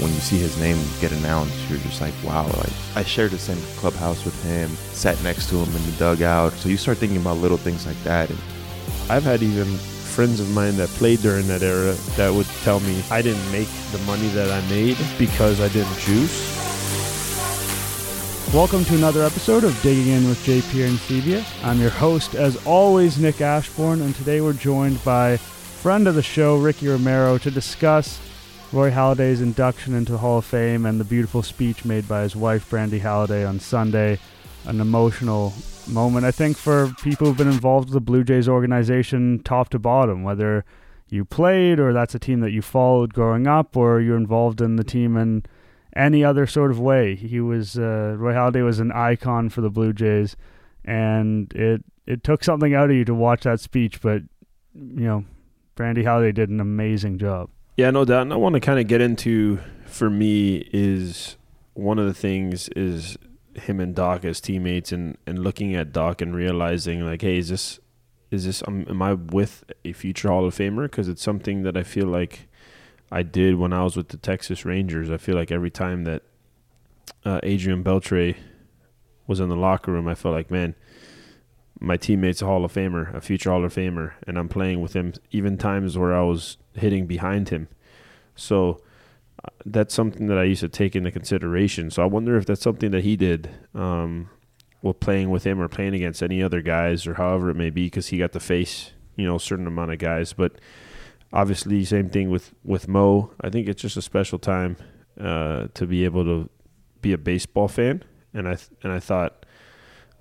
when you see his name get announced, you're just like, wow. Like I shared the same clubhouse with him, sat next to him in the dugout. So you start thinking about little things like that. And I've had even friends of mine that played during that era that would tell me I didn't make the money that I made because I didn't juice. Welcome to another episode of Digging In with JP and Sevia. I'm your host, as always, Nick Ashbourne, and today we're joined by friend of the show, Ricky Romero, to discuss Roy Halladay's induction into the Hall of Fame and the beautiful speech made by his wife, Brandy Halladay, on Sunday. An emotional moment, I think, for people who've been involved with the Blue Jays organization top to bottom, whether you played or that's a team that you followed growing up or you're involved in the team in any other sort of way. He was uh, Roy Halladay was an icon for the Blue Jays, and it it took something out of you to watch that speech. But you know, Brandy Halladay did an amazing job. Yeah, no doubt. And I want to kind of get into for me is one of the things is him and Doc as teammates and and looking at Doc and realizing like, hey, is this is this um, am I with a future Hall of Famer? Because it's something that I feel like I did when I was with the Texas Rangers. I feel like every time that uh, Adrian Beltre was in the locker room, I felt like, man, my teammate's a Hall of Famer, a future Hall of Famer, and I'm playing with him. Even times where I was hitting behind him, so uh, that's something that I used to take into consideration. So I wonder if that's something that he did. Um, while playing with him or playing against any other guys or however it may be, because he got to face you know a certain amount of guys, but obviously, same thing with with Mo. I think it's just a special time uh, to be able to be a baseball fan, and I th- and I thought,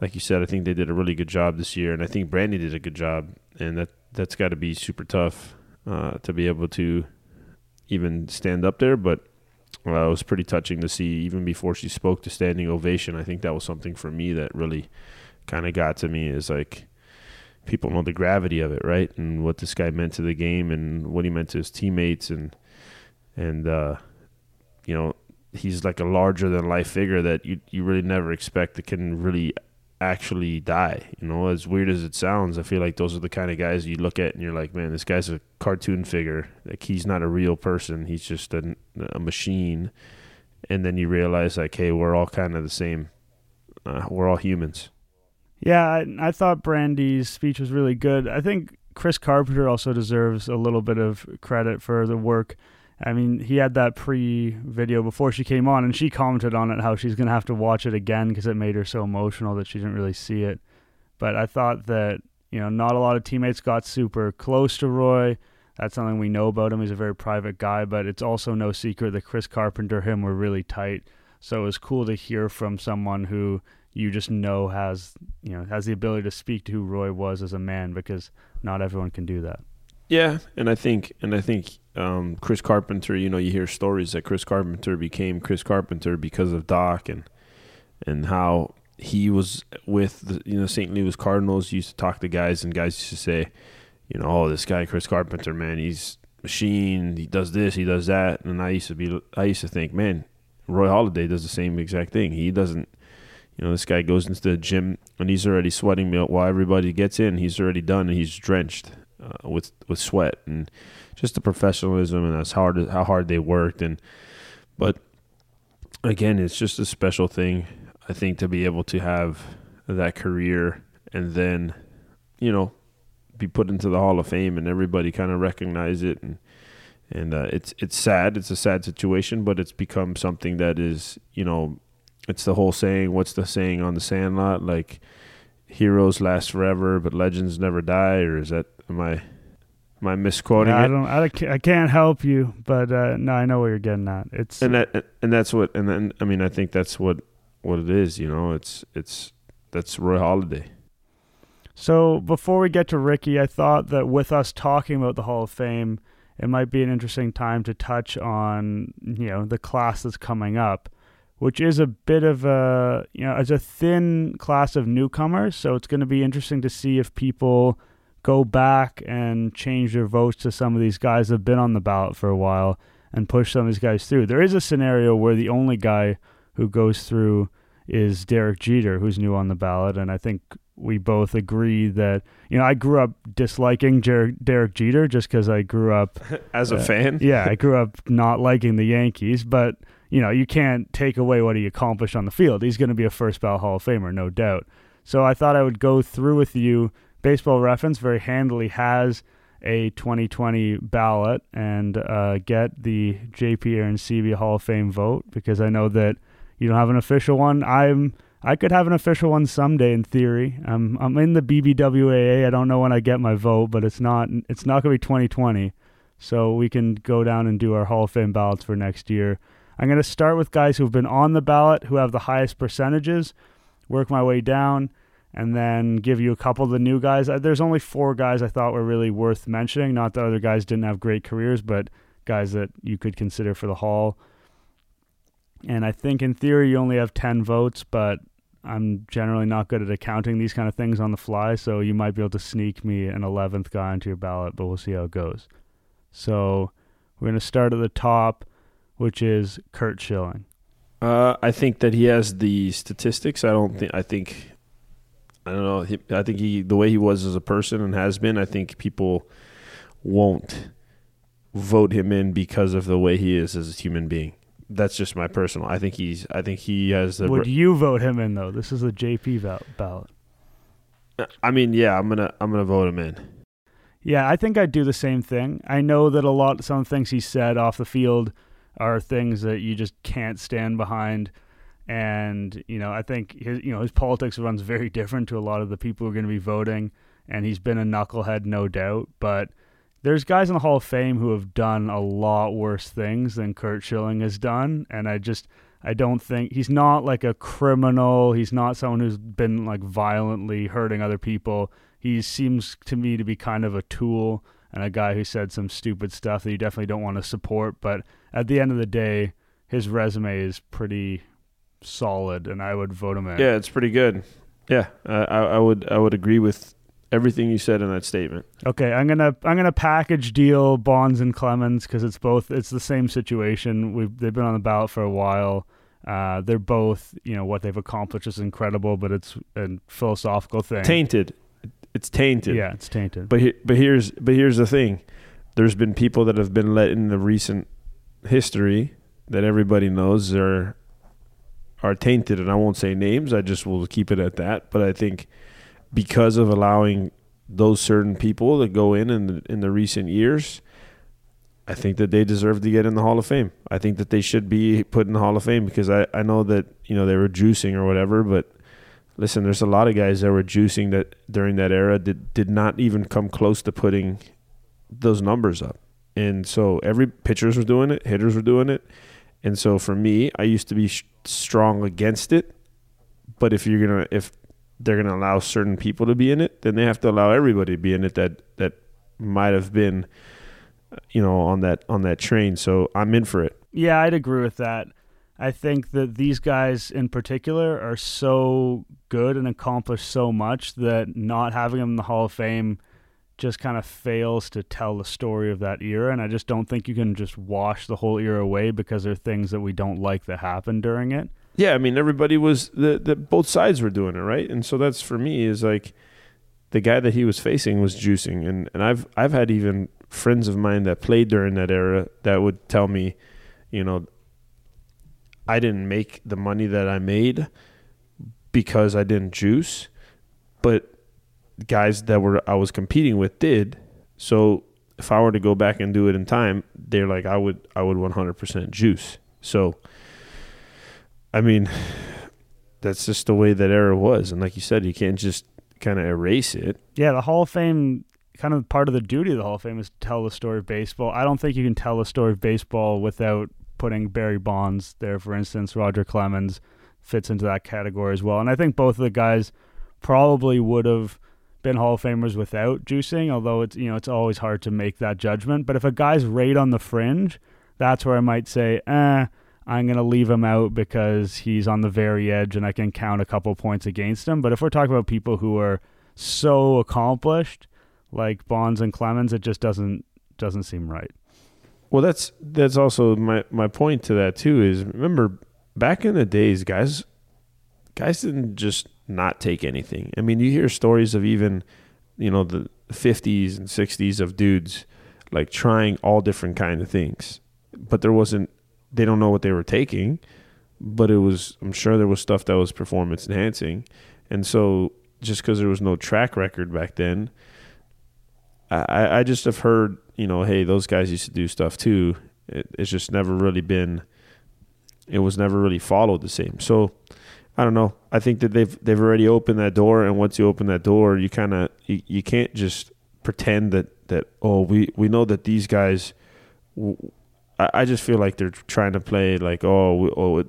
like you said, I think they did a really good job this year, and I think Brandy did a good job, and that that's got to be super tough uh, to be able to even stand up there, but. Uh, it was pretty touching to see, even before she spoke to standing ovation. I think that was something for me that really kind of got to me. Is like, people know the gravity of it, right? And what this guy meant to the game and what he meant to his teammates and and uh, you know, he's like a larger than life figure that you you really never expect that can really actually die. You know, as weird as it sounds, I feel like those are the kind of guys you look at and you're like, man, this guy's a cartoon figure. Like he's not a real person. He's just a, a machine. And then you realize like, hey, we're all kind of the same. Uh, we're all humans. Yeah, I, I thought Brandy's speech was really good. I think Chris Carpenter also deserves a little bit of credit for the work. I mean, he had that pre video before she came on, and she commented on it how she's going to have to watch it again because it made her so emotional that she didn't really see it. But I thought that, you know, not a lot of teammates got super close to Roy. That's something we know about him. He's a very private guy, but it's also no secret that Chris Carpenter him were really tight. So it was cool to hear from someone who you just know has you know has the ability to speak to who Roy was as a man because not everyone can do that. Yeah, and I think and I think um, Chris Carpenter. You know, you hear stories that Chris Carpenter became Chris Carpenter because of Doc and and how he was with the you know St. Louis Cardinals. Used to talk to guys and guys used to say, you know, oh this guy Chris Carpenter, man, he's machine. He does this, he does that, and I used to be I used to think, man, Roy Halladay does the same exact thing. He doesn't you know, this guy goes into the gym and he's already sweating while everybody gets in. He's already done and he's drenched uh, with with sweat and just the professionalism and as hard how hard they worked and but again, it's just a special thing I think to be able to have that career and then you know be put into the Hall of Fame and everybody kind of recognize it and and uh, it's it's sad. It's a sad situation, but it's become something that is you know it's the whole saying. What's the saying on the Sandlot? Like heroes last forever, but legends never die. Or is that am I am I misquoting yeah, I don't. I, I can't help you, but uh, no, I know what you're getting at. It's and that and that's what and then I mean I think that's what what it is. You know, it's it's that's Roy Halladay. So before we get to Ricky, I thought that with us talking about the Hall of Fame, it might be an interesting time to touch on you know the class that's coming up which is a bit of a you know as a thin class of newcomers. So it's going to be interesting to see if people go back and change their votes to some of these guys that have been on the ballot for a while and push some of these guys through. There is a scenario where the only guy who goes through is Derek Jeter, who's new on the ballot, and I think we both agree that you know I grew up disliking Jer- Derek Jeter just because I grew up as a uh, fan. yeah, I grew up not liking the Yankees, but you know you can't take away what he accomplished on the field. He's going to be a first ballot Hall of Famer, no doubt. So I thought I would go through with you. Baseball Reference very handily has a 2020 ballot and uh, get the JP Arencibia Hall of Fame vote because I know that you don't have an official one. I'm I could have an official one someday in theory. I'm I'm in the BBWAA. I don't know when I get my vote, but it's not it's not going to be 2020. So we can go down and do our Hall of Fame ballots for next year. I'm going to start with guys who've been on the ballot who have the highest percentages, work my way down, and then give you a couple of the new guys. Uh, There's only four guys I thought were really worth mentioning. Not that other guys didn't have great careers, but guys that you could consider for the Hall. And I think in theory you only have 10 votes, but I'm generally not good at accounting these kind of things on the fly, so you might be able to sneak me an 11th guy onto your ballot, but we'll see how it goes. So we're going to start at the top, which is Curt Schilling. Uh, I think that he has the statistics. I don't think. I think. I don't know. He, I think he, the way he was as a person and has been. I think people won't vote him in because of the way he is as a human being. That's just my personal. I think he's. I think he has the. Would you vote him in though? This is a JP ballot. Uh, I mean, yeah, I'm gonna. I'm gonna vote him in. Yeah, I think I'd do the same thing. I know that a lot of some things he said off the field are things that you just can't stand behind. And, you know, I think his you know, his politics runs very different to a lot of the people who are gonna be voting and he's been a knucklehead, no doubt. But there's guys in the Hall of Fame who have done a lot worse things than Curt Schilling has done, and I just I don't think he's not like a criminal. He's not someone who's been like violently hurting other people. He seems to me to be kind of a tool and a guy who said some stupid stuff that you definitely don't want to support. But at the end of the day, his resume is pretty solid, and I would vote him in. Yeah, it's pretty good. Yeah, uh, I, I would. I would agree with everything you said in that statement. Okay, I'm gonna I'm gonna package deal Bonds and Clemens because it's both it's the same situation. We've they've been on the ballot for a while. Uh, they're both you know what they've accomplished is incredible, but it's a philosophical thing. Tainted. It's tainted. Yeah, it's tainted. But he, but here's but here's the thing. There's been people that have been let in the recent history that everybody knows are are tainted, and I won't say names. I just will keep it at that. But I think because of allowing those certain people to go in in the, in the recent years, I think that they deserve to get in the Hall of Fame. I think that they should be put in the Hall of Fame because I, I know that you know they were juicing or whatever, but listen, there's a lot of guys that were juicing that during that era did did not even come close to putting those numbers up. And so every pitchers were doing it, hitters were doing it. And so for me, I used to be sh- strong against it. But if you're gonna if they're gonna allow certain people to be in it, then they have to allow everybody to be in it that that might have been, uh, you know, on that on that train. So I'm in for it. Yeah, I'd agree with that. I think that these guys in particular are so good and accomplish so much that not having them in the Hall of Fame just kind of fails to tell the story of that era. And I just don't think you can just wash the whole era away because there are things that we don't like that happened during it. Yeah, I mean everybody was the, the both sides were doing it, right? And so that's for me is like the guy that he was facing was juicing and, and I've I've had even friends of mine that played during that era that would tell me, you know, I didn't make the money that I made because I didn't juice, but guys that were I was competing with did. So if I were to go back and do it in time, they're like I would I would 100% juice. So I mean, that's just the way that era was, and like you said, you can't just kind of erase it. Yeah, the Hall of Fame kind of part of the duty of the Hall of Fame is to tell the story of baseball. I don't think you can tell the story of baseball without putting Barry Bonds there, for instance. Roger Clemens fits into that category as well. And I think both of the guys probably would have been Hall of Famers without juicing, although it's you know it's always hard to make that judgment. But if a guy's right on the fringe, that's where I might say, eh, I'm gonna leave him out because he's on the very edge and I can count a couple points against him. But if we're talking about people who are so accomplished, like Bonds and Clemens, it just doesn't doesn't seem right. Well, that's that's also my my point to that too. Is remember back in the days, guys, guys didn't just not take anything. I mean, you hear stories of even, you know, the 50s and 60s of dudes like trying all different kind of things, but there wasn't. They don't know what they were taking, but it was. I'm sure there was stuff that was performance enhancing, and so just because there was no track record back then, I I just have heard you know, hey, those guys used to do stuff too. It, it's just never really been. It was never really followed the same. So I don't know. I think that they've they've already opened that door, and once you open that door, you kind of you, you can't just pretend that that oh we we know that these guys. I, I just feel like they're trying to play like oh we, oh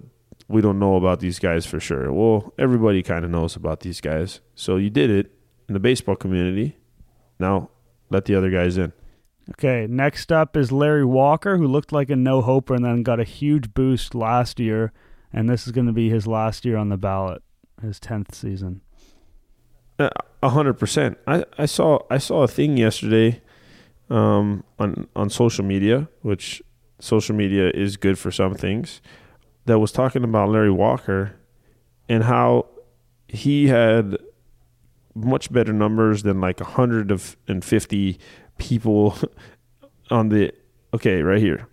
we don't know about these guys for sure. Well, everybody kind of knows about these guys. So you did it in the baseball community. Now let the other guys in. Okay, next up is Larry Walker, who looked like a no hoper and then got a huge boost last year and this is going to be his last year on the ballot, his tenth season. Uh, a hundred percent. I I saw I saw a thing yesterday, um, on on social media, which social media is good for some things, that was talking about Larry Walker, and how he had much better numbers than like a hundred of and fifty people on the okay right here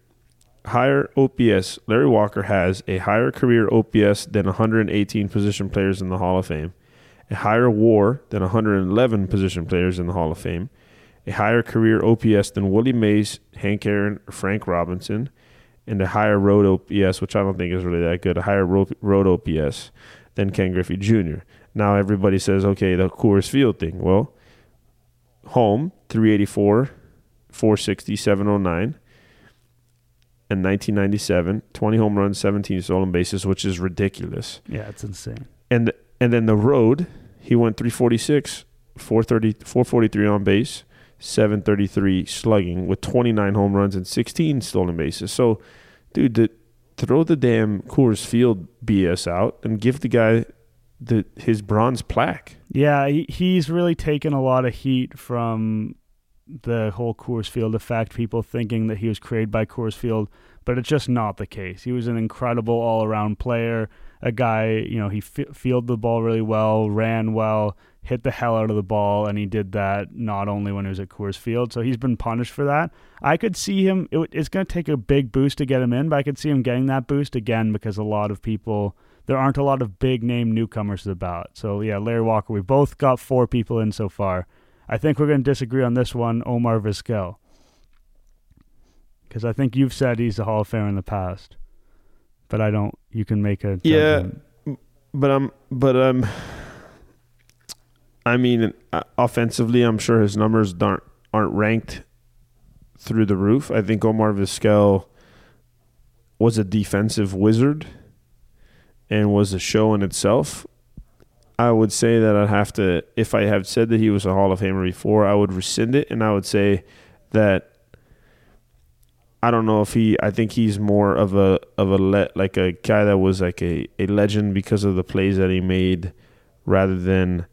higher OPS. Larry Walker has a higher career OPS than 118 position players in the Hall of Fame, a higher WAR than 111 position players in the Hall of Fame, a higher career OPS than Willie Mays, Hank Aaron, Frank Robinson, and a higher road OPS, which I don't think is really that good, a higher road, OPS than Ken Griffey Jr. Now everybody says, okay, the Coors Field thing. Well, home 384, 460, 709 in 1997, 20 home runs, 17 stolen bases, which is ridiculous. Yeah, it's insane. And and then the road, he went 346, 430, 443 on base, 733 slugging with 29 home runs and 16 stolen bases. So, dude, the, throw the damn Coors Field BS out and give the guy the his bronze plaque. Yeah, he, he's really taken a lot of heat from the whole Coors Field effect, people thinking that he was created by Coors Field, but it's just not the case. He was an incredible all around player, a guy, you know, he f- fielded the ball really well, ran well, hit the hell out of the ball, and he did that not only when he was at Coors Field, so he's been punished for that. I could see him, it, it's going to take a big boost to get him in, but I could see him getting that boost again because a lot of people. There aren't a lot of big name newcomers ballot. So, yeah, Larry Walker, we both got four people in so far. I think we're going to disagree on this one, Omar Vizquel. Because I think you've said he's a Hall of Famer in the past, but I don't. You can make a judgment. yeah, but I'm but um, I mean, uh, offensively, I'm sure his numbers aren't aren't ranked through the roof. I think Omar Vizquel was a defensive wizard and was a show in itself. I would say that I'd have to, if I have said that he was a Hall of Famer before, I would rescind it and I would say that I don't know if he. I think he's more of a of a le, like a guy that was like a, a legend because of the plays that he made, rather than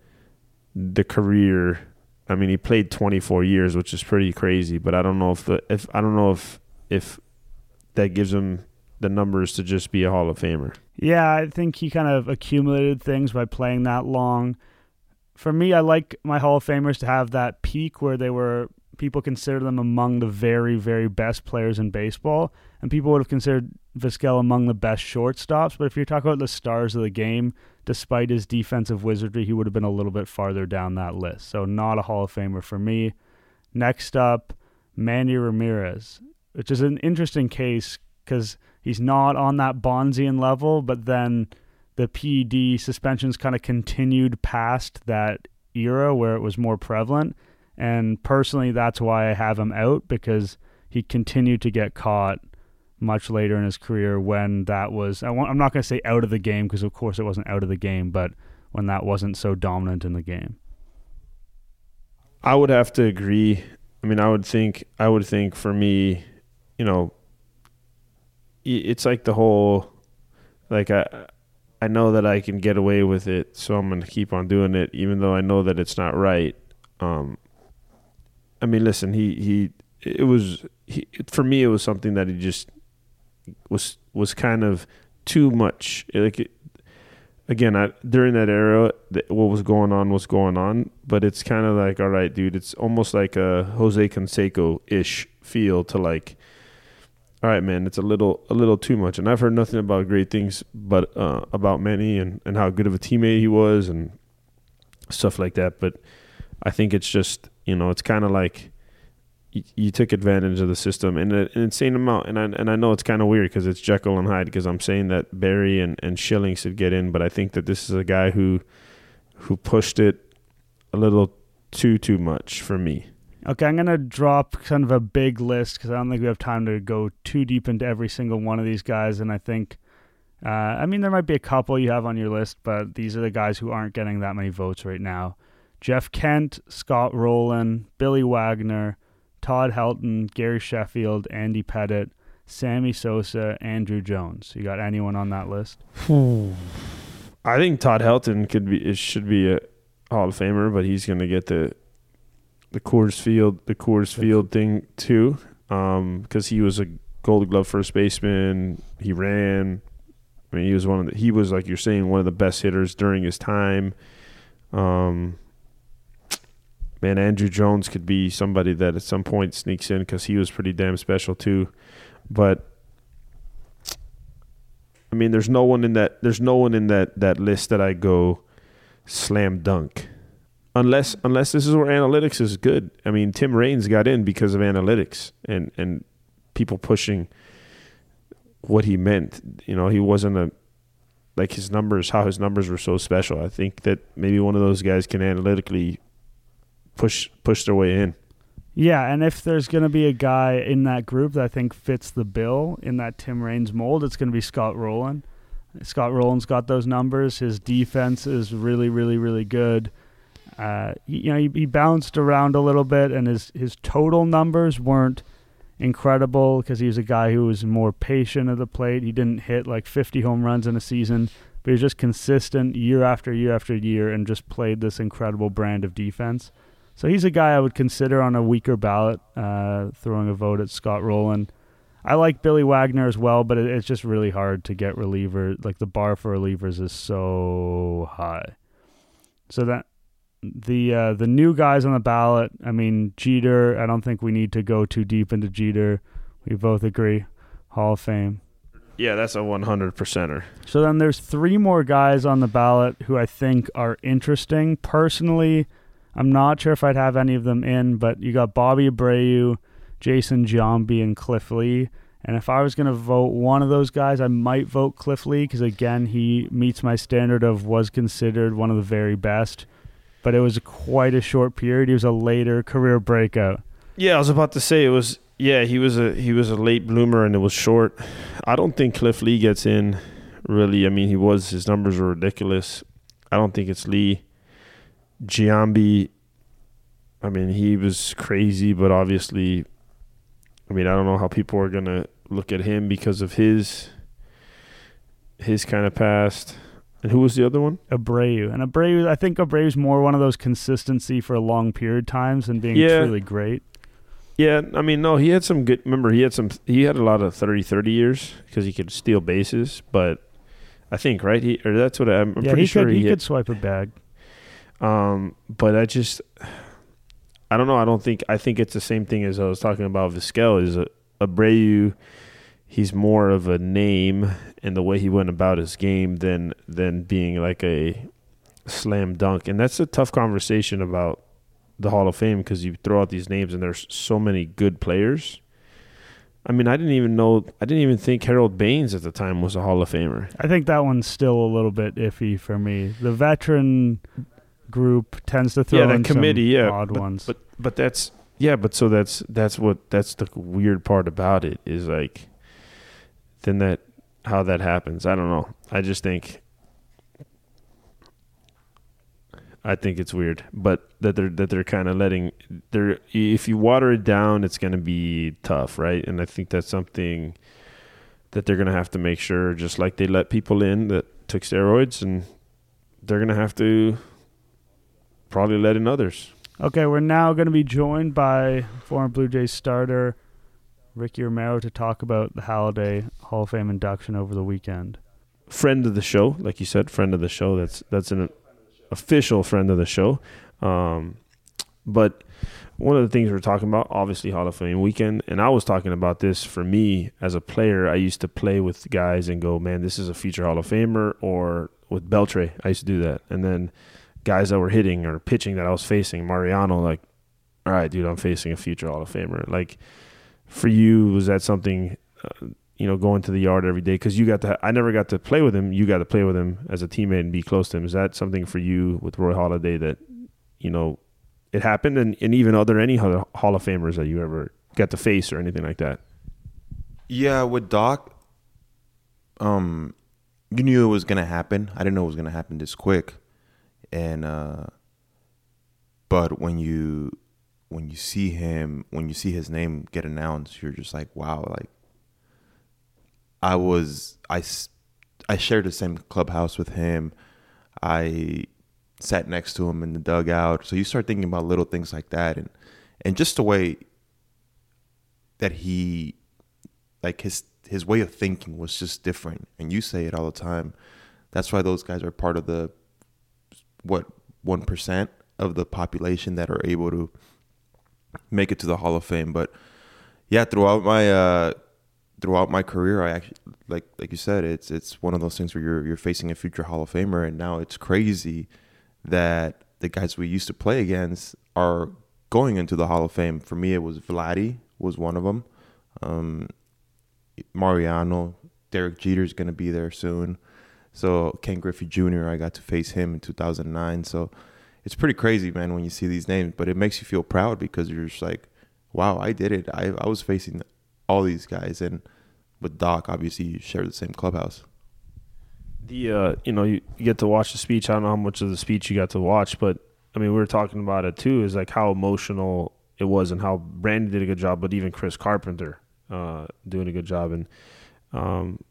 the career. I mean, he played 24 years, which is pretty crazy. But I don't know if the if I don't know if if that gives him the numbers to just be a Hall of Famer. Yeah, I think he kind of accumulated things by playing that long. For me, I like my Hall of Famers to have that peak where they were people consider them among the very, very best players in baseball, and people would have considered Vizquel among the best shortstops. But if you're talking about the stars of the game, despite his defensive wizardry, he would have been a little bit farther down that list. So not a Hall of Famer for me. Next up, Manny Ramirez, which is an interesting case because he's not on that Bonzian level, but then the PED suspensions kind of continued past that era where it was more prevalent. And personally, that's why I have him out because he continued to get caught much later in his career when that was, I am not going to say out of the game because, of course, it wasn't out of the game, but when that wasn't so dominant in the game. I would have to agree. I mean, I would think, I would think for me, you know, it's like the whole like I I know that I can get away with it, so I'm gonna keep on doing it, even though I know that it's not right. Um, I mean, listen, he he it was he, for me it was something that he just was was kind of too much. Like it, again, I, during that era, what was going on was going on. But it's kind of like, all right, dude, it's almost like a Jose Canseco ish feel to like, all right, man, it's a little a little too much. And I've heard nothing about great things, but uh, about Manny and and how good of a teammate he was and stuff like that. But I think it's just you know, it's kind of like you, took advantage of the system in an insane amount. And I and I know it's kind of weird because it's Jekyll and Hyde because I'm saying that Barry and and Schilling should get in, but I think that this is a guy who who pushed it a little too too much for me. Okay, I'm gonna drop kind of a big list because I don't think we have time to go too deep into every single one of these guys, and I think. Uh, I mean, there might be a couple you have on your list, but these are the guys who aren't getting that many votes right now. Jeff Kent, Scott Rolen, Billy Wagner, Todd Helton, Gary Sheffield, Andy Pettitte, Sammy Sosa, Andruw Jones. You got anyone on that list? I think Todd Helton could be it should be a Hall of Famer, but he's going to get the the Coors Field the Coors Field thing too, because um, he was a Gold Glove first baseman. He ran. I mean, he was one of the, he was like you're saying one of the best hitters during his time. Um, man, Andruw Jones could be somebody that at some point sneaks in because he was pretty damn special too. But I mean, there's no one in that. There's no one in that that list that I go slam dunk, unless unless this is where analytics is good. I mean, Tim Raines got in because of analytics and and people pushing what he meant. You know, he wasn't a like his numbers, how his numbers were so special. I think that maybe one of those guys can analytically push push their way in. Yeah, and if there's going to be a guy in that group that I think fits the bill in that Tim Raines mold, it's going to be Scott Rolen. Scott Rolen's got those numbers. His defense is really, really, really good. Uh, you know, he, he, bounced around a little bit, and his his total numbers weren't incredible because he was a guy who was more patient at the plate. He didn't hit like 50 home runs in a season, but he was just consistent year after year after year, and just played this incredible brand of defense. So he's a guy I would consider on a weaker ballot, uh, throwing a vote at Scott Rolen. I like Billy Wagner as well, but it, it's just really hard to get reliever. Like the bar for relievers is so high. So that the uh, the new guys on the ballot. I mean Jeter. I don't think we need to go too deep into Jeter. We both agree, Hall of Fame. Yeah, that's a 100 percenter. So then there's three more guys on the ballot who I think are interesting. Personally, I'm not sure if I'd have any of them in, but you got Bobby Abreu, Jason Giambi, and Cliff Lee. And if I was going to vote one of those guys, I might vote Cliff Lee because, again, he meets my standard of was considered one of the very best. But it was quite a short period. He was a later career breakout. Yeah, I was about to say it was. Yeah, he was a he was a late bloomer and it was short. I don't think Cliff Lee gets in. Really, I mean, he was his numbers were ridiculous. I don't think it's Lee. Giambi, I mean, he was crazy, but obviously, I mean, I don't know how people are gonna look at him because of his his kind of past. And who was the other one? Abreu. And Abreu, I think Abreu's more one of those consistency for a long period times and being yeah. truly great. Yeah, I mean, no, he had some good. Remember, he had some. He had a lot of 30, 30 years because he could steal bases. But I think right, he or that's what I'm, I'm yeah, pretty he sure could, he, he could swipe a bag. Um, but I just, I don't know. I don't think I think it's the same thing as I was talking about. Vizquel is a Abreu. He's more of a name in the way he went about his game than than being like a slam dunk, and that's a tough conversation about the Hall of Fame because you throw out these names and there's so many good players. I mean, I didn't even know. I didn't even think Harold Baines at the time was a Hall of Famer. I think that one's still a little bit iffy for me. The veteran group tends to throw yeah, that committee, yeah, odd but, ones. But but that's yeah, but so that's that's what that's the weird part about it is like then that how that happens. I don't know. I just think I think it's weird, but that they're that they're kind of letting they're if you water it down, it's going to be tough, right? And I think that's something that they're going to have to make sure, just like they let people in that took steroids, and they're going to have to probably let in others. Okay, we're now going to be joined by former Blue Jays starter Ricky Romero to talk about the Halladay Hall of Fame induction over the weekend. friend of the show, like you said, friend of the show. That's that's an official friend of the show. Um, but one of the things we're talking about, obviously Hall of Fame weekend, and I was talking about this for me as a player. I used to play with guys and go, man, this is a future Hall of Famer, or with Beltre, I used to do that, and then guys that were hitting or pitching that I was facing, Mariano, like, all right, dude, I'm facing a future Hall of Famer. Like, for you, was that something? Uh, you know, going to the yard every day because you got to. I never got to play with him. You got to play with him as a teammate and be close to him. Is that something for you with Roy Halladay that you know it happened, and, and even other any other Hall of Famers that you ever got to face or anything like that? Yeah, with Doc, um, you knew it was gonna happen. I didn't know it was gonna happen this quick, and uh, but when you when you see him, when you see his name get announced, you're just like, wow, like I was I I shared the same clubhouse with him. I sat next to him in the dugout. So you start thinking about little things like that and and just the way that he like his his way of thinking was just different. And you say it all the time. That's why those guys are part of the what 1% of the population that are able to make it to the Hall of Fame. But yeah, throughout my uh, throughout my career, I actually like like you said, it's it's one of those things where you're you're facing a future Hall of Famer, and now it's crazy that the guys we used to play against are going into the Hall of Fame. For me, it was Vladdy was one of them. Um, Mariano, Derek Jeter's going to be there soon. So Ken Griffey Jr. I got to face him in 2009. So it's pretty crazy, man, when you see these names. But it makes you feel proud because you're just like, wow, I did it. I I was facing all these guys, and with Doc, obviously you share the same clubhouse. The uh, you know you, get to watch the speech. I don't know how much of the speech you got to watch, but I mean we were talking about it too. Is like how emotional it was and how Brandy did a good job, but even Chris Carpenter uh, doing a good job. And um,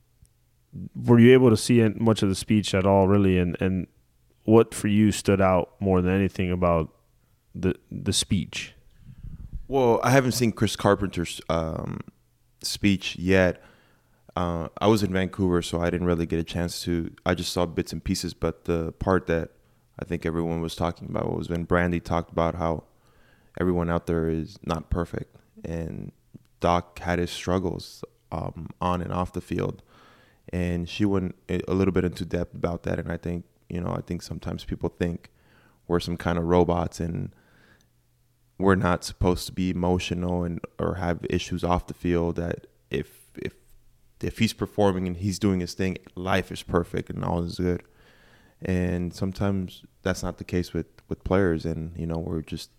were you able to see much of the speech at all, really? And and what for you stood out more than anything about the the speech? Well, I haven't seen Chris Carpenter's um, speech yet. Uh, I was in Vancouver, so I didn't really get a chance to. I just saw bits and pieces, but the part that I think everyone was talking about was when Brandy talked about how everyone out there is not perfect, and Doc had his struggles um, on and off the field, and she went a little bit into depth about that. And I think you know, I think sometimes people think we're some kind of robots and we're not supposed to be emotional and or have issues off the field that if if if he's performing and he's doing his thing life is perfect and all is good. And sometimes that's not the case with with players and you know we're just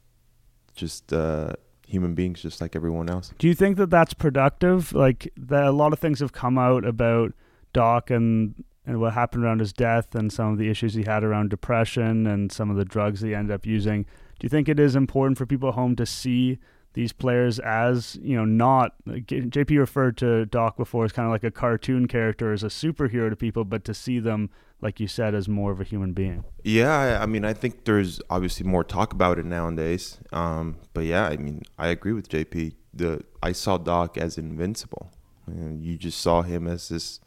just uh human beings just like everyone else. Do you think that that's productive? Like that a lot of things have come out about doc and and what happened around his death and some of the issues he had around depression and some of the drugs he ended up using do you think it is important for people at home to see these players as you know not JP referred to Doc before as kind of like a cartoon character as a superhero to people, but to see them like you said as more of a human being. Yeah, I mean, I think there's obviously more talk about it nowadays. Um, but yeah, I mean, I agree with JP. The I saw Doc as invincible. And you just saw him as this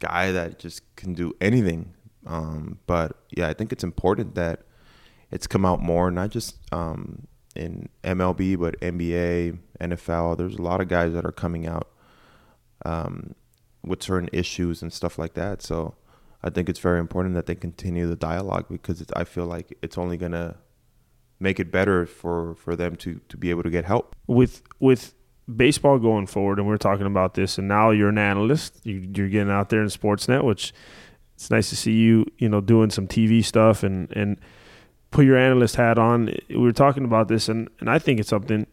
guy that just can do anything. Um, but yeah, I think it's important that it's come out more, not just um, in MLB, but NBA, NFL. There's a lot of guys that are coming out um, with certain issues and stuff like that. So I think it's very important that they continue the dialogue because I feel like it's only gonna make it better for, for them to, to be able to get help. With with baseball going forward, and we're talking about this, and now you're an analyst. You, you're getting out there in Sportsnet, which it's nice to see you, you know, doing some TV stuff and and put your analyst hat on. We were talking about this, and, and I think it's something.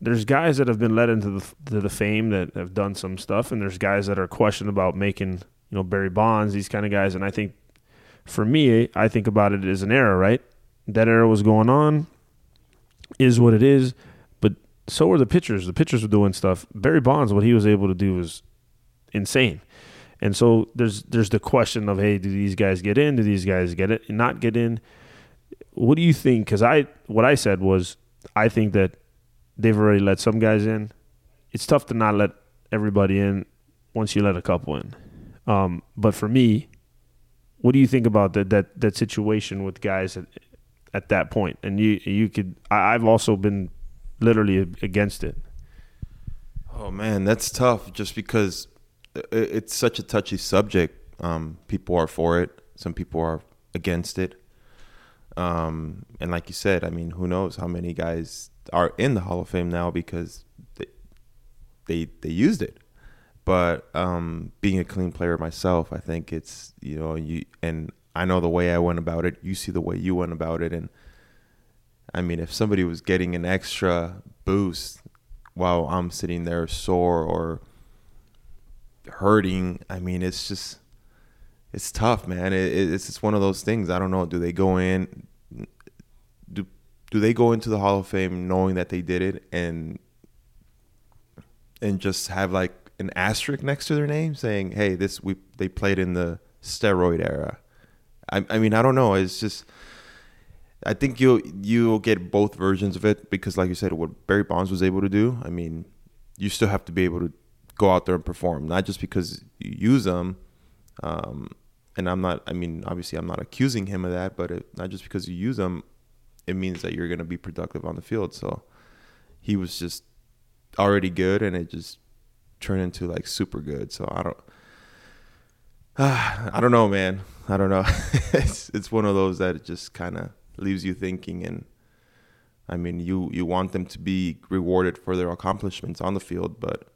There's guys that have been led into the to the fame that have done some stuff, and there's guys that are questioned about making you know Barry Bonds, these kind of guys. And I think for me, I think about it as an era, right? That era was going on, is what it is. So were the pitchers. The pitchers were doing stuff. Barry Bonds, what he was able to do was insane. And so there's there's the question of hey, do these guys get in? Do these guys get it? Not get in? What do you think? Because I, what I said was, I think that they've already let some guys in. It's tough to not let everybody in once you let a couple in. Um, but for me, what do you think about that that that situation with guys at, at that point? And you you could I, I've also been literally against it. Oh man, that's tough. Just because it's such a touchy subject. Um, people are for it. Some people are against it. Um, and like you said, I mean, who knows how many guys are in the Hall of Fame now because they they, they used it. But um, being a clean player myself, I think it's you know you and I know the way I went about it. You see the way you went about it, and I mean, if somebody was getting an extra boost while I'm sitting there sore or hurting, I mean, it's just it's tough, man. It, it's just one of those things. I don't know. Do they go in? Do do they go into the Hall of Fame knowing that they did it and and just have like an asterisk next to their name saying, "Hey, this we they played in the steroid era." I, I mean, I don't know. It's just I think you'll you'll get both versions of it because, like you said, what Barry Bonds was able to do. I mean, you still have to be able to go out there and perform, not just because you use them. Um, and I'm not. I mean, obviously, I'm not accusing him of that, but it, not just because you use them, it means that you're going to be productive on the field. So he was just already good, and it just turned into like super good. So I don't. Uh, I don't know, man. I don't know. it's it's one of those that just kind of leaves you thinking and I mean you you want them to be rewarded for their accomplishments on the field, but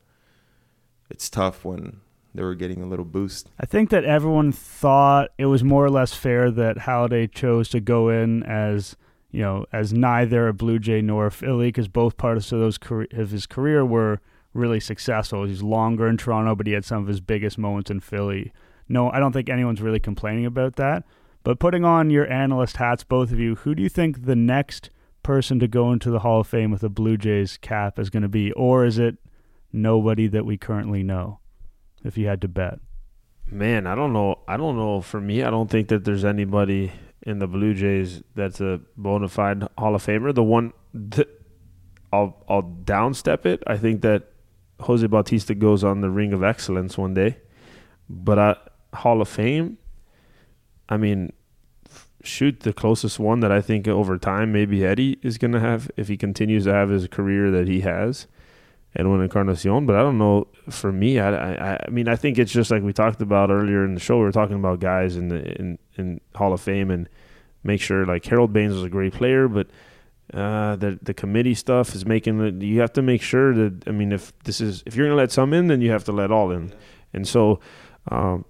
it's tough when they were getting a little boost. I think that everyone thought it was more or less fair that Halladay chose to go in as you know as neither a Blue Jay nor a Philly because both parts of those of his career were really successful. He's longer in Toronto, but he had some of his biggest moments in Philly. No, I don't think anyone's really complaining about that. But putting on your analyst hats, both of you, who do you think the next person to go into the Hall of Fame with a Blue Jays cap is going to be? Or is it nobody that we currently know, if you had to bet? Man, I don't know. I don't know. For me, I don't think that there's anybody in the Blue Jays that's a bona fide Hall of Famer. The one I'll I'll downstep it. I think that Jose Bautista goes on the Ring of Excellence one day, but I, Hall of Fame, I mean, shoot, the closest one that I think over time maybe Eddie is going to have if he continues to have his career that he has, and Edwin Encarnacion. But I don't know. For me, I, I, I mean, I think it's just like we talked about earlier in the show. We were talking about guys in the in in Hall of Fame and make sure like Harold Baines was a great player, but. Uh, the the committee stuff is making you have to make sure that I mean if this is if you're gonna let some in then you have to let all in, and so um,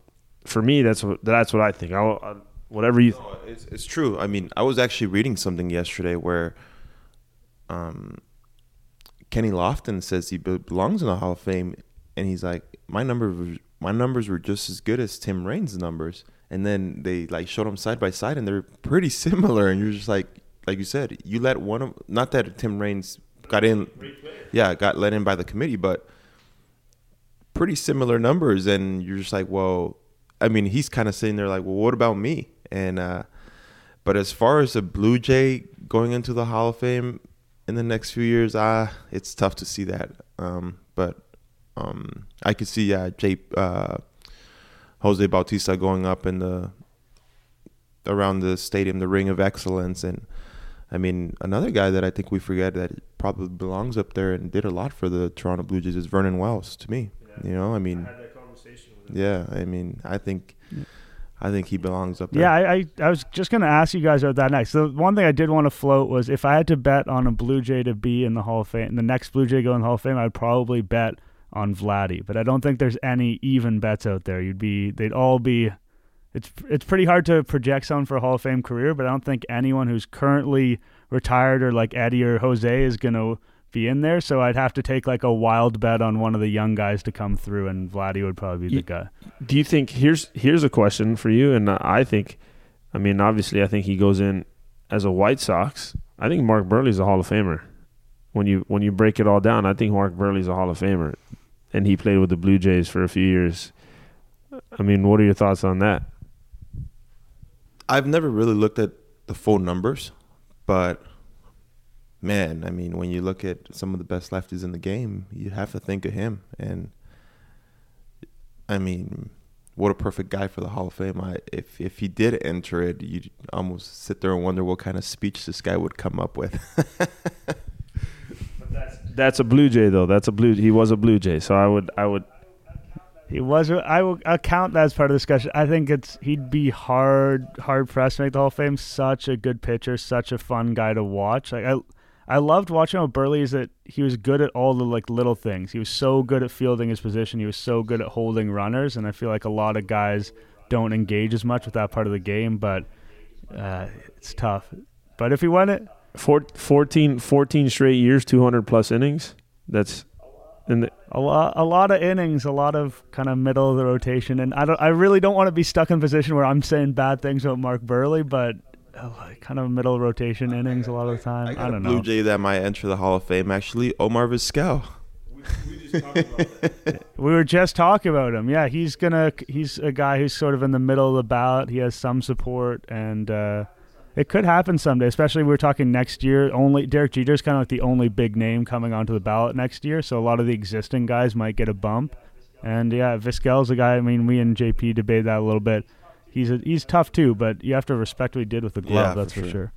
for me, that's what that's what I think. I'll, i whatever you. No, it's, it's true. I mean, I was actually reading something yesterday where, um, Kenny Lofton says he belongs in the Hall of Fame, and he's like, my number, my numbers were just as good as Tim Raines' numbers, and then they like showed them side by side, and they're pretty similar, and you're just like, like you said, you let one of not that Tim Raines got in, yeah, got let in by the committee, but pretty similar numbers, and you're just like, well, I mean, he's kind of sitting there like, well, what about me? And uh, but as far as a Blue Jay going into the Hall of Fame in the next few years, ah, it's tough to see that. Um, but um, I could see yeah, Jay, uh, Jose Bautista going up in the around the stadium, the Ring of Excellence, and I mean another guy that I think we forget that probably belongs up there and did a lot for the Toronto Blue Jays is Vernon Wells. To me, yeah. you know, I mean. I yeah, I mean, I think. I think he belongs up there. Yeah, I, I, I was just going to ask you guys about that next. The one thing I did want to float was if I had to bet on a Blue Jay to be in the Hall of Fame, the next Blue Jay go in the Hall of Fame, I'd probably bet on Vladdy. But I don't think there's any even bets out there. You'd be, they'd all be. It's it's pretty hard to project someone for a Hall of Fame career, but I don't think anyone who's currently retired or like Eddie or Jose is going to be in there. So I'd have to take like a wild bet on one of the young guys to come through, and Vladdy would probably be the guy. Do you think here's here's a question for you? And I think, I mean, obviously, I think he goes in as a White Sox. I think Mark Buehrle's a Hall of Famer. When you when you break it all down, I think Mark Buehrle's a Hall of Famer, and he played with the Blue Jays for a few years. I mean, what are your thoughts on that? I've never really looked at the full numbers, but man, I mean, when you look at some of the best lefties in the game, you have to think of him. And I mean, what a perfect guy for the Hall of Fame. I, if if he did enter it, you'd almost sit there and wonder what kind of speech this guy would come up with. That's a Blue Jay though. That's a blue. He was a Blue Jay, so I would I would He was. I will account that as part of the discussion. I think it's he'd be hard hard pressed to make the Hall of Fame. Such a good pitcher, such a fun guy to watch. Like I, I loved watching him. Buehrle is that he was good at all the like little things. He was so good at fielding his position. He was so good at holding runners, and I feel like a lot of guys don't engage as much with that part of the game. But uh, it's tough. But if he won it, four, 14, 14 straight years, two hundred plus innings. That's and the, a lot, a lot of innings, a lot of kind of middle of the rotation, and I don't, I really don't want to be stuck in a position where I'm saying bad things about Mark Buehrle, but kind of middle rotation innings a lot of the time. I, got I a don't Blue know. Jay that might enter the Hall of Fame. Actually, Omar Vizquel. We were just talking about him. Yeah, he's gonna. He's a guy who's sort of in the middle of the ballot. He has some support, and uh, it could happen someday. Especially we were talking next year. Only Derek Jeter's kind of like the only big name coming onto the ballot next year. So a lot of the existing guys might get a bump. And yeah, Vizquel's a guy. I mean, we and JP debated that a little bit. He's a, he's tough too, but you have to respect what he did with the glove. Yeah, that's for for sure. sure.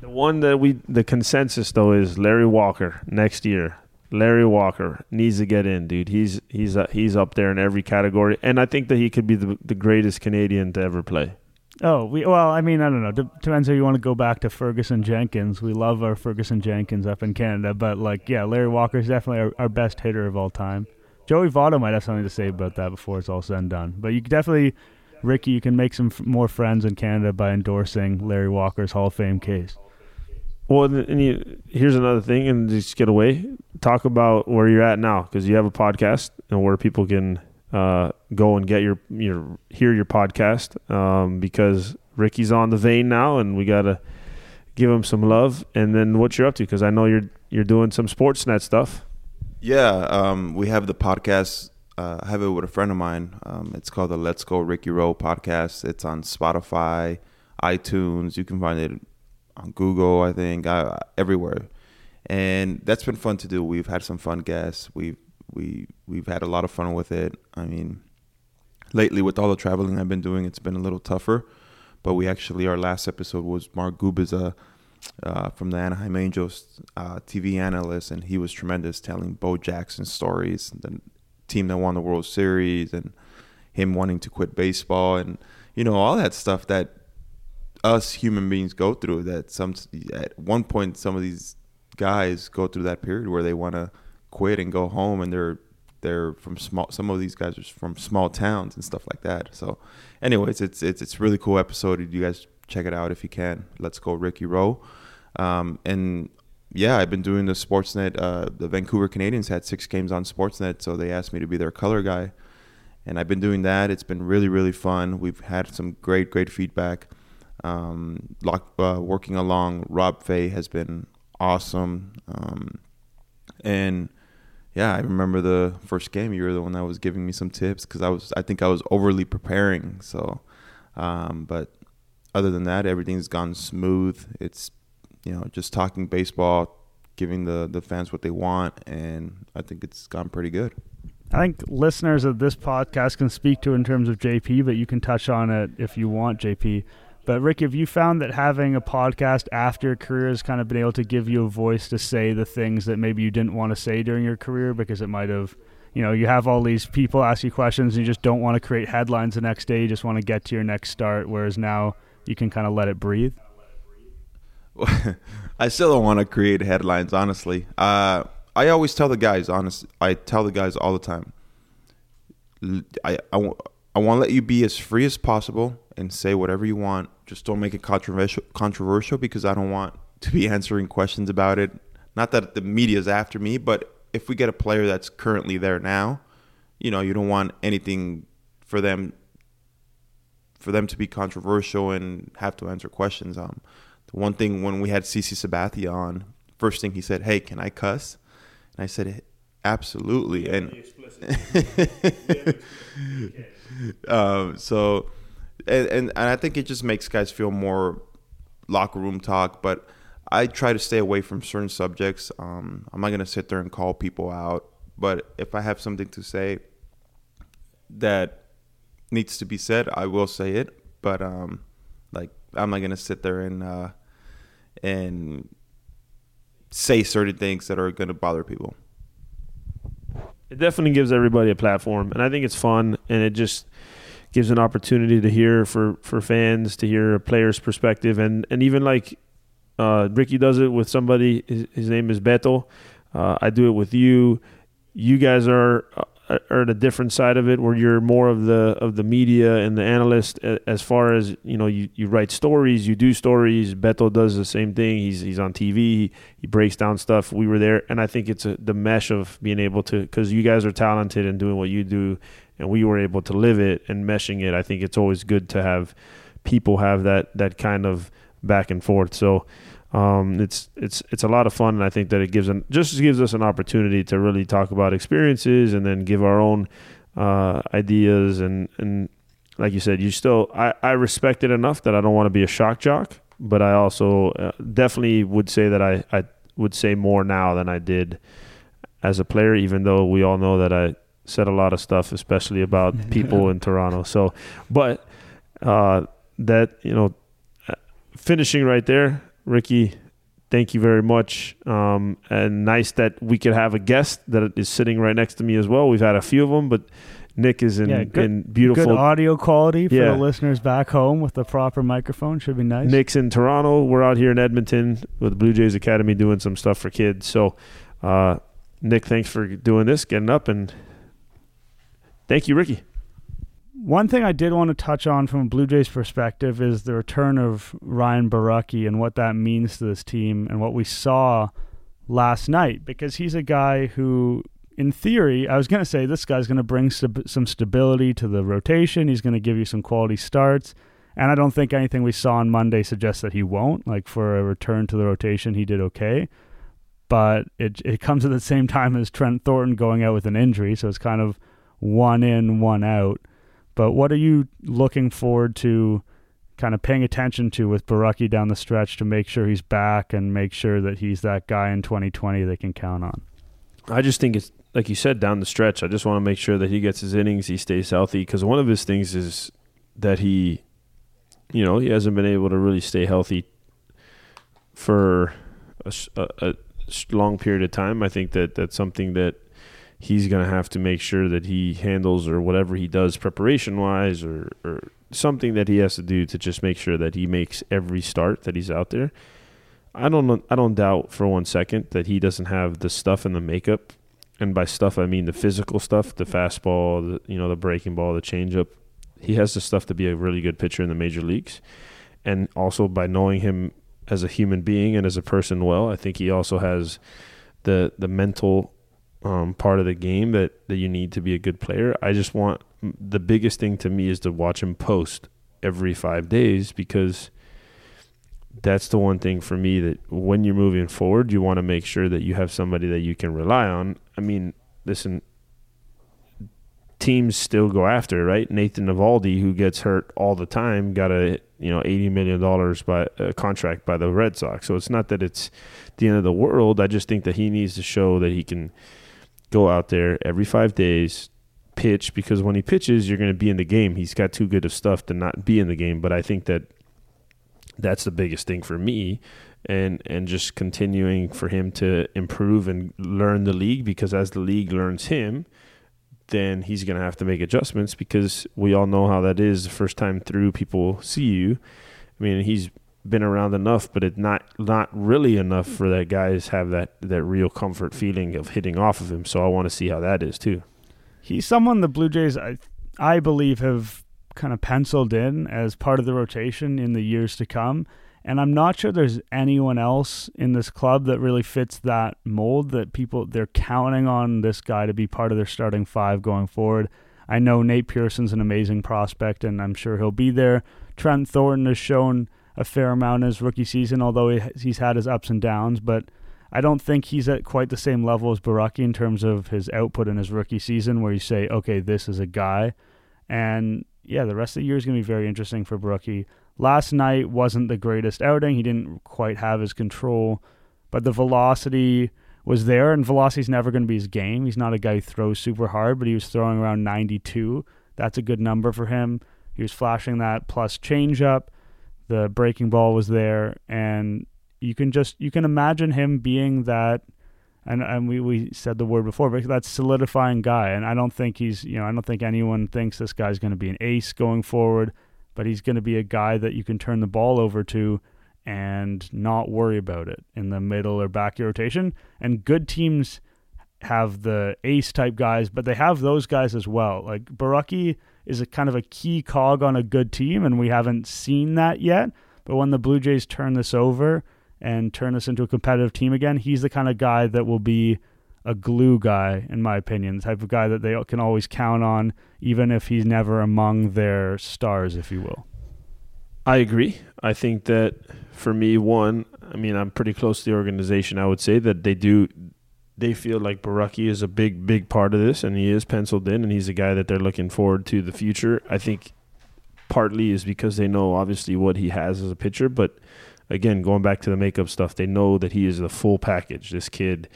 the one that we the consensus though is Larry Walker next year. Larry Walker needs to get in, dude. He's he's uh, he's up there in every category, and I think that he could be the the greatest Canadian to ever play. Oh, we well, I mean, I don't know. D- depends if you want to go back to Ferguson Jenkins. We love our Ferguson Jenkins up in Canada, but like, yeah, Larry Walker is definitely our, our best hitter of all time. Joey Votto might have something to say about that before it's all said and done. But you could definitely, Ricky, you can make some f- more friends in Canada by endorsing Larry Walker's Hall of Fame case. Well, and and you, here's another thing, and just get away. Talk about where you're at now, because you have a podcast and where people can uh, go and get your your hear your podcast. Um, because Ricky's on the vein now, and we gotta give him some love. And then what you're up to, because I know you're you're doing some Sportsnet stuff. Yeah, um, we have the podcast. Uh, I have it with a friend of mine. Um, it's called the Let's Go Ricky Rowe podcast. It's on Spotify, iTunes. You can find it on Google, I think, uh, everywhere. And that's been fun to do. We've had some fun guests. We've we we've had a lot of fun with it. I mean, lately with all the traveling I've been doing, it's been a little tougher. But we actually, our last episode was Mark Gubicza uh, from the Anaheim Angels, uh, TV analyst, and he was tremendous telling Bo Jackson stories, the team that won the World Series, and him wanting to quit baseball, and you know all that stuff that us human beings go through. That some at one point some of these guys go through that period where they want to quit and go home, and they're they're from small. Some of these guys are from small towns and stuff like that. So, anyways, it's it's it's really cool episode. You guys check it out if you can. Let's go, Ricky Rowe. Um, and yeah, I've been doing the Sportsnet. Uh, the Vancouver Canadians had six games on Sportsnet, so they asked me to be their color guy, and I've been doing that. It's been really really fun. We've had some great great feedback. Um, lock, uh, working along Rob Fai has been awesome, um, and yeah, I remember the first game. You were the one that was giving me some tips because I was, I think I was overly preparing. So, um, but other than that, everything's gone smooth. It's, you know, just talking baseball, giving the the fans what they want, and I think it's gone pretty good. I think listeners of this podcast can speak to in terms of JP, but you can touch on it if you want, JP. But Rick, have you found that having a podcast after your career has kind of been able to give you a voice to say the things that maybe you didn't want to say during your career because it might have, you know, you have all these people ask you questions and you just don't want to create headlines the next day. You just want to get to your next start. Whereas now you can kind of let it breathe. I still don't want to create headlines, honestly. Uh, I always tell the guys, honest. I tell the guys all the time. I I want to let you be as free as possible and say whatever you want. Just don't make it controversial. Controversial because I don't want to be answering questions about it. Not that the media is after me, but if we get a player that's currently there now, you know, you don't want anything for them for them to be controversial and have to answer questions. Um, one thing when we had CC Sabathia on, first thing he said, "Hey, can I cuss?" And I said, "Absolutely." And um, so, and, and and I think it just makes guys feel more locker room talk. But I try to stay away from certain subjects. Um, I'm not gonna sit there and call people out. But if I have something to say that needs to be said, I will say it. But um, like I'm not gonna sit there and uh, and say certain things that are gonna bother people. It definitely gives everybody a platform, and I think it's fun, and it just gives an opportunity to hear for for fans to hear a player's perspective, and and even like uh, Ricky does it with somebody. His, his name is Beto. Uh, I do it with you. You guys are are at a different side of it, where you're more of the of the media and the analyst. As far as you know, you, you write stories, you do stories. Beto does the same thing. He's he's on TV. He breaks down stuff. We were there, and I think it's a, the mesh of being able to because you guys are talented and doing what you do, and we were able to live it and meshing it. I think it's always good to have people have that that kind of back and forth. So um, it's it's it's a lot of fun, and I think that it gives an just gives us an opportunity to really talk about experiences and then give our own uh, ideas and and like you said, you still I, I respect it enough that I don't want to be a shock jock, but I also uh, definitely would say that I I would say more now than I did as a player, even though we all know that I said a lot of stuff, especially about people in Toronto. So, but uh, that you know, uh, finishing right there Ricky, thank you very much. Um, and nice that we could have a guest that is sitting right next to me as well. We've had a few of them, but Nick is in, yeah, good, in beautiful good audio quality for yeah. the listeners back home with the proper microphone. Should be nice. Nick's in Toronto. We're out here in Edmonton with Blue Jays Academy doing some stuff for kids. So, uh, Nick, thanks for doing this, getting up, and thank you, Ricky. One thing I did want to touch on from a Blue Jays perspective is the return of Ryan Borucki and what that means to this team and what we saw last night because he's a guy who in theory, I was going to say this guy's going to bring st- some stability to the rotation. He's going to give you some quality starts. And I don't think anything we saw on Monday suggests that he won't. Like for a return to the rotation, he did okay. But it it comes at the same time as Trent Thornton going out with an injury, so it's kind of one in, one out. But what are you looking forward to kind of paying attention to with Borucki down the stretch to make sure he's back and make sure that he's that guy in 2020 they can count on? I just think it's like you said down the stretch. I just want to make sure that he gets his innings, he stays healthy because one of his things is that he, you know, he hasn't been able to really stay healthy for a, a, a long period of time. I think that that's something that he's going to have to make sure that he handles or whatever he does preparation wise or, or something that he has to do to just make sure that he makes every start that he's out there. I don't I don't doubt for one second that he doesn't have the stuff and the makeup, and by stuff I mean the physical stuff, the fastball, the you know the breaking ball, the changeup. He has the stuff to be a really good pitcher in the major leagues, and also by knowing him as a human being and as a person well, I think he also has the the mental um, part of the game that, that you need to be a good player. I just want the biggest thing to me is to watch him post every five days because that's the one thing for me that when you're moving forward, you want to make sure that you have somebody that you can rely on. I mean, listen, teams still go after right. Nathan Eovaldi, who gets hurt all the time, got a you know eighty million dollars by a contract by the Red Sox. So it's not that it's the end of the world. I just think that he needs to show that he can go out there every five days, pitch because when he pitches, you're going to be in the game. He's got too good of stuff to not be in the game. But I think that that's the biggest thing for me, and and just continuing for him to improve and learn the league because as the league learns him, then he's going to have to make adjustments because we all know how that is the first time through. People see you. I mean, he's been around enough, but it's not not really enough for that guys have that that real comfort feeling of hitting off of him. So I want to see how that is too. He's someone the Blue Jays I I believe have kind of penciled in as part of the rotation in the years to come. And I'm not sure there's anyone else in this club that really fits that mold that people they're counting on this guy to be part of their starting five going forward. I know Nate Pearson's an amazing prospect and I'm sure he'll be there. Trent Thornton has shown a fair amount in his rookie season, although he, he's had his ups and downs. But I don't think he's at quite the same level as Borucki in terms of his output in his rookie season, where you say, okay, this is a guy. And yeah, the rest of the year is going to be very interesting for Borucki. Last night wasn't the greatest outing. He didn't quite have his control, but the velocity was there, and velocity is never going to be his game. He's not a guy who throws super hard, but he was throwing around 92 That's a good number for him. He was flashing that plus changeup. The breaking ball was there, and you can just you can imagine him being that. And and we, we said the word before, but that solidifying guy. And I don't think he's you know I don't think anyone thinks this guy's going to be an ace going forward, but he's going to be a guy that you can turn the ball over to and not worry about it in the middle or back rotation. And good teams have the ace type guys, but they have those guys as well. Like Borucki is a kind of a key cog on a good team, and we haven't seen that yet. But when the Blue Jays turn this over and turn this into a competitive team again, he's the kind of guy that will be a glue guy, in my opinion, the type of guy that they can always count on, even if he's never among their stars, if you will. I agree. I think that for me, one, I mean, I'm pretty close to the organization. I would say that they do they feel like Borucki is a big, big part of this, and he is penciled in, and he's a guy that they're looking forward to the future. I think partly is because they know obviously what he has as a pitcher, but again, going back to the makeup stuff, they know that he is the full package. This kid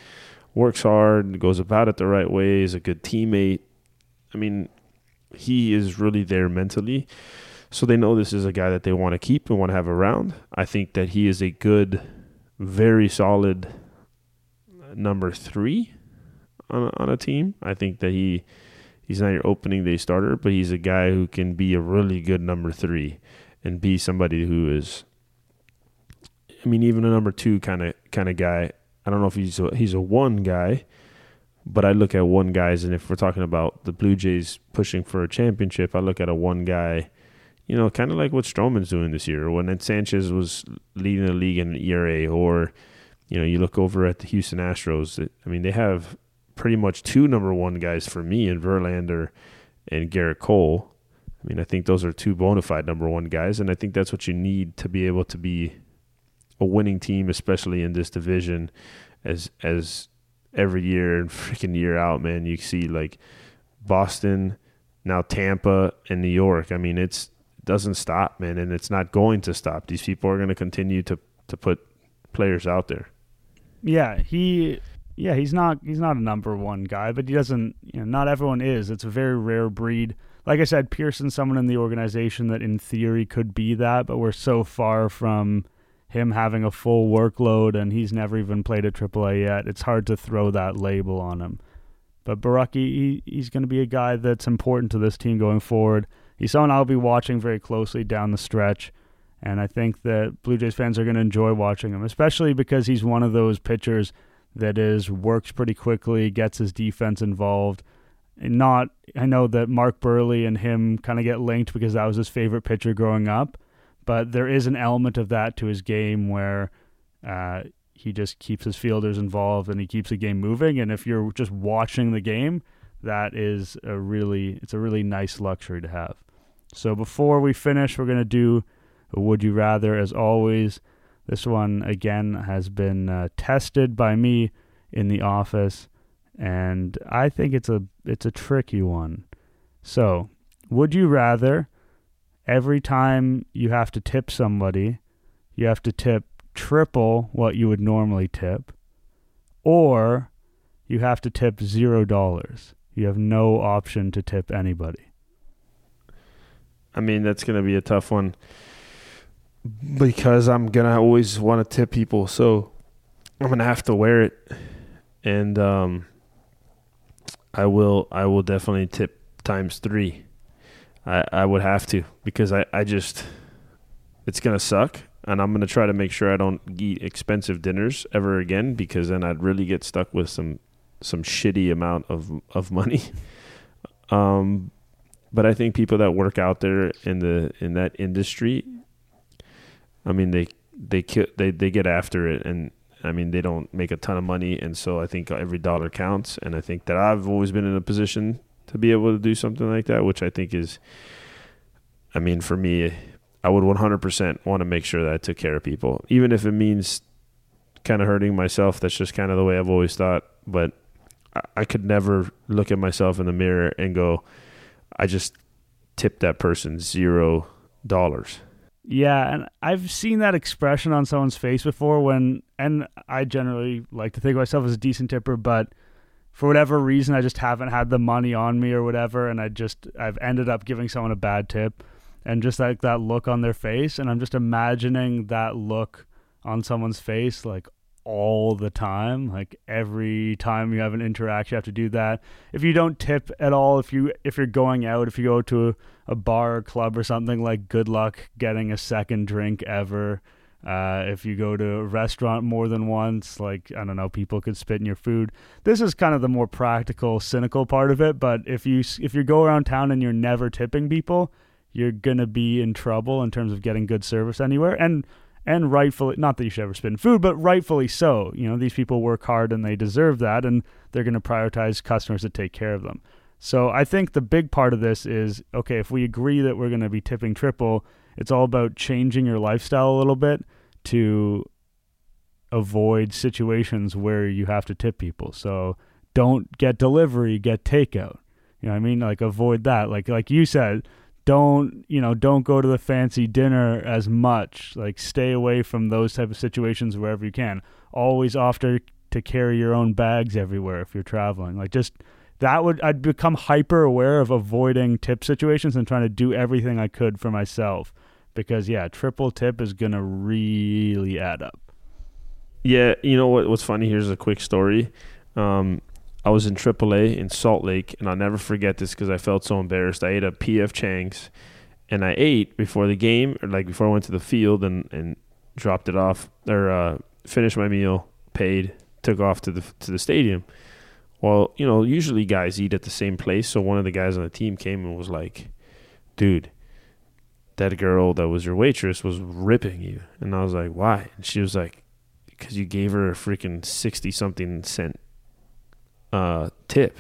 works hard, goes about it the right way, is a good teammate. I mean, he is really there mentally. So they know this is a guy that they want to keep and want to have around. I think that he is a good, very solid number three on a, on a team. I think that he he's not your opening day starter, but he's a guy who can be a really good number three and be somebody who is. I mean, even a number two kind of kind of guy. I don't know if he's a, he's a one guy, but I look at one guys, and if we're talking about the Blue Jays pushing for a championship, I look at a one guy. You know, kind of like what Stroman's doing this year, when Sanchez was leading the league in ERA, or you know, you look over at the Houston Astros. I mean, they have pretty much two number one guys for me in Verlander and Gerrit Cole. I mean, I think those are two bona fide number one guys, and I think that's what you need to be able to be a winning team, especially in this division. As as every year and freaking year out, man, you see like Boston, now Tampa, and New York. I mean, it's it doesn't stop, man, and it's not going to stop. These people are going to continue to to put players out there. Yeah, he yeah, he's not he's not a number one guy, but he doesn't you know, not everyone is. It's a very rare breed. Like I said, Pearson's someone in the organization that in theory could be that, but we're so far from him having a full workload and he's never even played at AAA yet. It's hard to throw that label on him. But Borucki, he, he's going to be a guy that's important to this team going forward. He's someone I'll be watching very closely down the stretch. And I think that Blue Jays fans are going to enjoy watching him, especially because he's one of those pitchers that is works pretty quickly, gets his defense involved. And not, I know that Mark Buehrle and him kind of get linked because that was his favorite pitcher growing up, but there is an element of that to his game where uh, he just keeps his fielders involved and he keeps the game moving. And if you're just watching the game, that is a really, it's a really nice luxury to have. So before we finish, we're going to do would you rather, as always, this one again has been uh, tested by me in the office, and I think it's a it's a tricky one. So, would you rather every time you have to tip somebody, you have to tip triple what you would normally tip, or you have to tip zero dollars? You have no option to tip anybody. I mean, that's going to be a tough one because I'm gonna always want to tip people, so I'm gonna have to wear it, and um, I will I will definitely tip times three. I I would have to because I I just it's gonna suck, and I'm gonna try to make sure I don't eat expensive dinners ever again because then I'd really get stuck with some some shitty amount of of money. um, but I think people that work out there in the in that industry I mean they they they they get after it and I mean they don't make a ton of money. And so I think every dollar counts. And I think that I've always been in a position to be able to do something like that which I think is I mean for me I would 100% want to make sure that I took care of people. Even if it means kind of hurting myself that's just kind of the way I've always thought. But I could never look at myself in the mirror and go I just tipped that person zero dollars yeah, and I've seen that expression on someone's face before when and I generally like to think of myself as a decent tipper, but for whatever reason I just haven't had the money on me or whatever and I just I've ended up giving someone a bad tip and just like that look on their face and I'm just imagining that look on someone's face like all the time like every time you have an interaction you have to do that. If you don't tip at all if you if you're going out if you go to a, a bar or club or something like good luck getting a second drink ever uh, if you go to a restaurant more than once, like I don't know, people could spit in your food. This is kind of the more practical, cynical part of it. But if you if you go around town and you're never tipping people, you're gonna be in trouble in terms of getting good service anywhere. And and rightfully, not that you should ever spit in food, but rightfully so. You know, these people work hard and they deserve that, and they're gonna prioritize customers that take care of them. So I think the big part of this is okay. If we agree that we're gonna be tipping triple it's all about changing your lifestyle a little bit to avoid situations where you have to tip people. So don't get delivery, get takeout. You know what I mean? Like avoid that. Like like you said, don't, you know, don't go to the fancy dinner as much. Like stay away from those type of situations wherever you can. Always offer to carry your own bags everywhere if you're traveling. Like just that would I'd become hyper aware of avoiding tip situations and trying to do everything I could for myself because yeah, triple tip is gonna really add up. Yeah, you know what? What's funny? Here's a quick story. Um, I was in AAA in Salt Lake, and I'll never forget this because I felt so embarrassed. I ate a PF Chang's, and I ate before the game, or like before I went to the field and, and dropped it off, or uh, finished my meal, paid, took off to the to the stadium. Well, you know, usually guys eat at the same place, so one of the guys on the team came and was like, "Dude, that girl that was your waitress was ripping you. And I was like, why? And she was like, because you gave her a freaking 60 something cent uh, tip.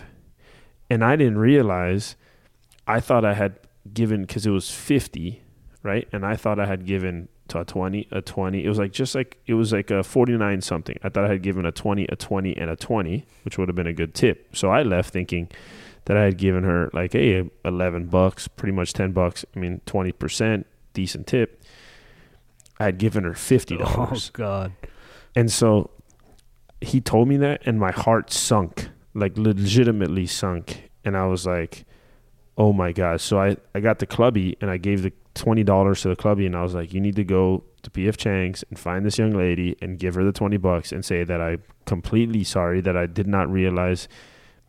And I didn't realize, I thought I had given, because it was 50, right? And I thought I had given to a 20, a 20. It was like, just like, it was like a 49 something. I thought I had given a 20, a 20, and a 20, which would have been a good tip. So I left thinking, that I had given her like, hey, 11 bucks, pretty much 10 bucks. I mean, 20%, decent tip. I had given her $50. Oh, God. And so he told me that, and my heart sunk, like legitimately sunk. And I was like, oh my gosh. So I, I got the clubby and I gave the $20 to the clubby, and I was like, you need to go to PF Chang's and find this young lady and give her the 20 bucks and say that I'm completely sorry that I did not realize –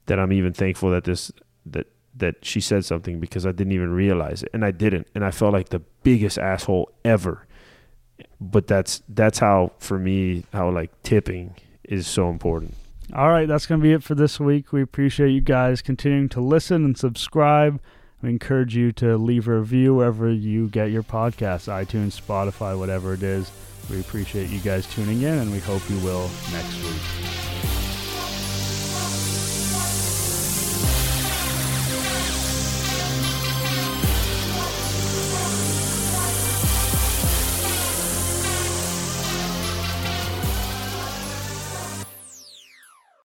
that I'm even thankful that this that that she said something because I didn't even realize it and I didn't and I felt like the biggest asshole ever. But that's that's how for me how like tipping is so important. All right, that's going to be it for this week. We appreciate you guys continuing to listen and subscribe. We encourage you to leave a review wherever you get your podcasts, iTunes, Spotify, whatever it is. We appreciate you guys tuning in and we hope you will next week.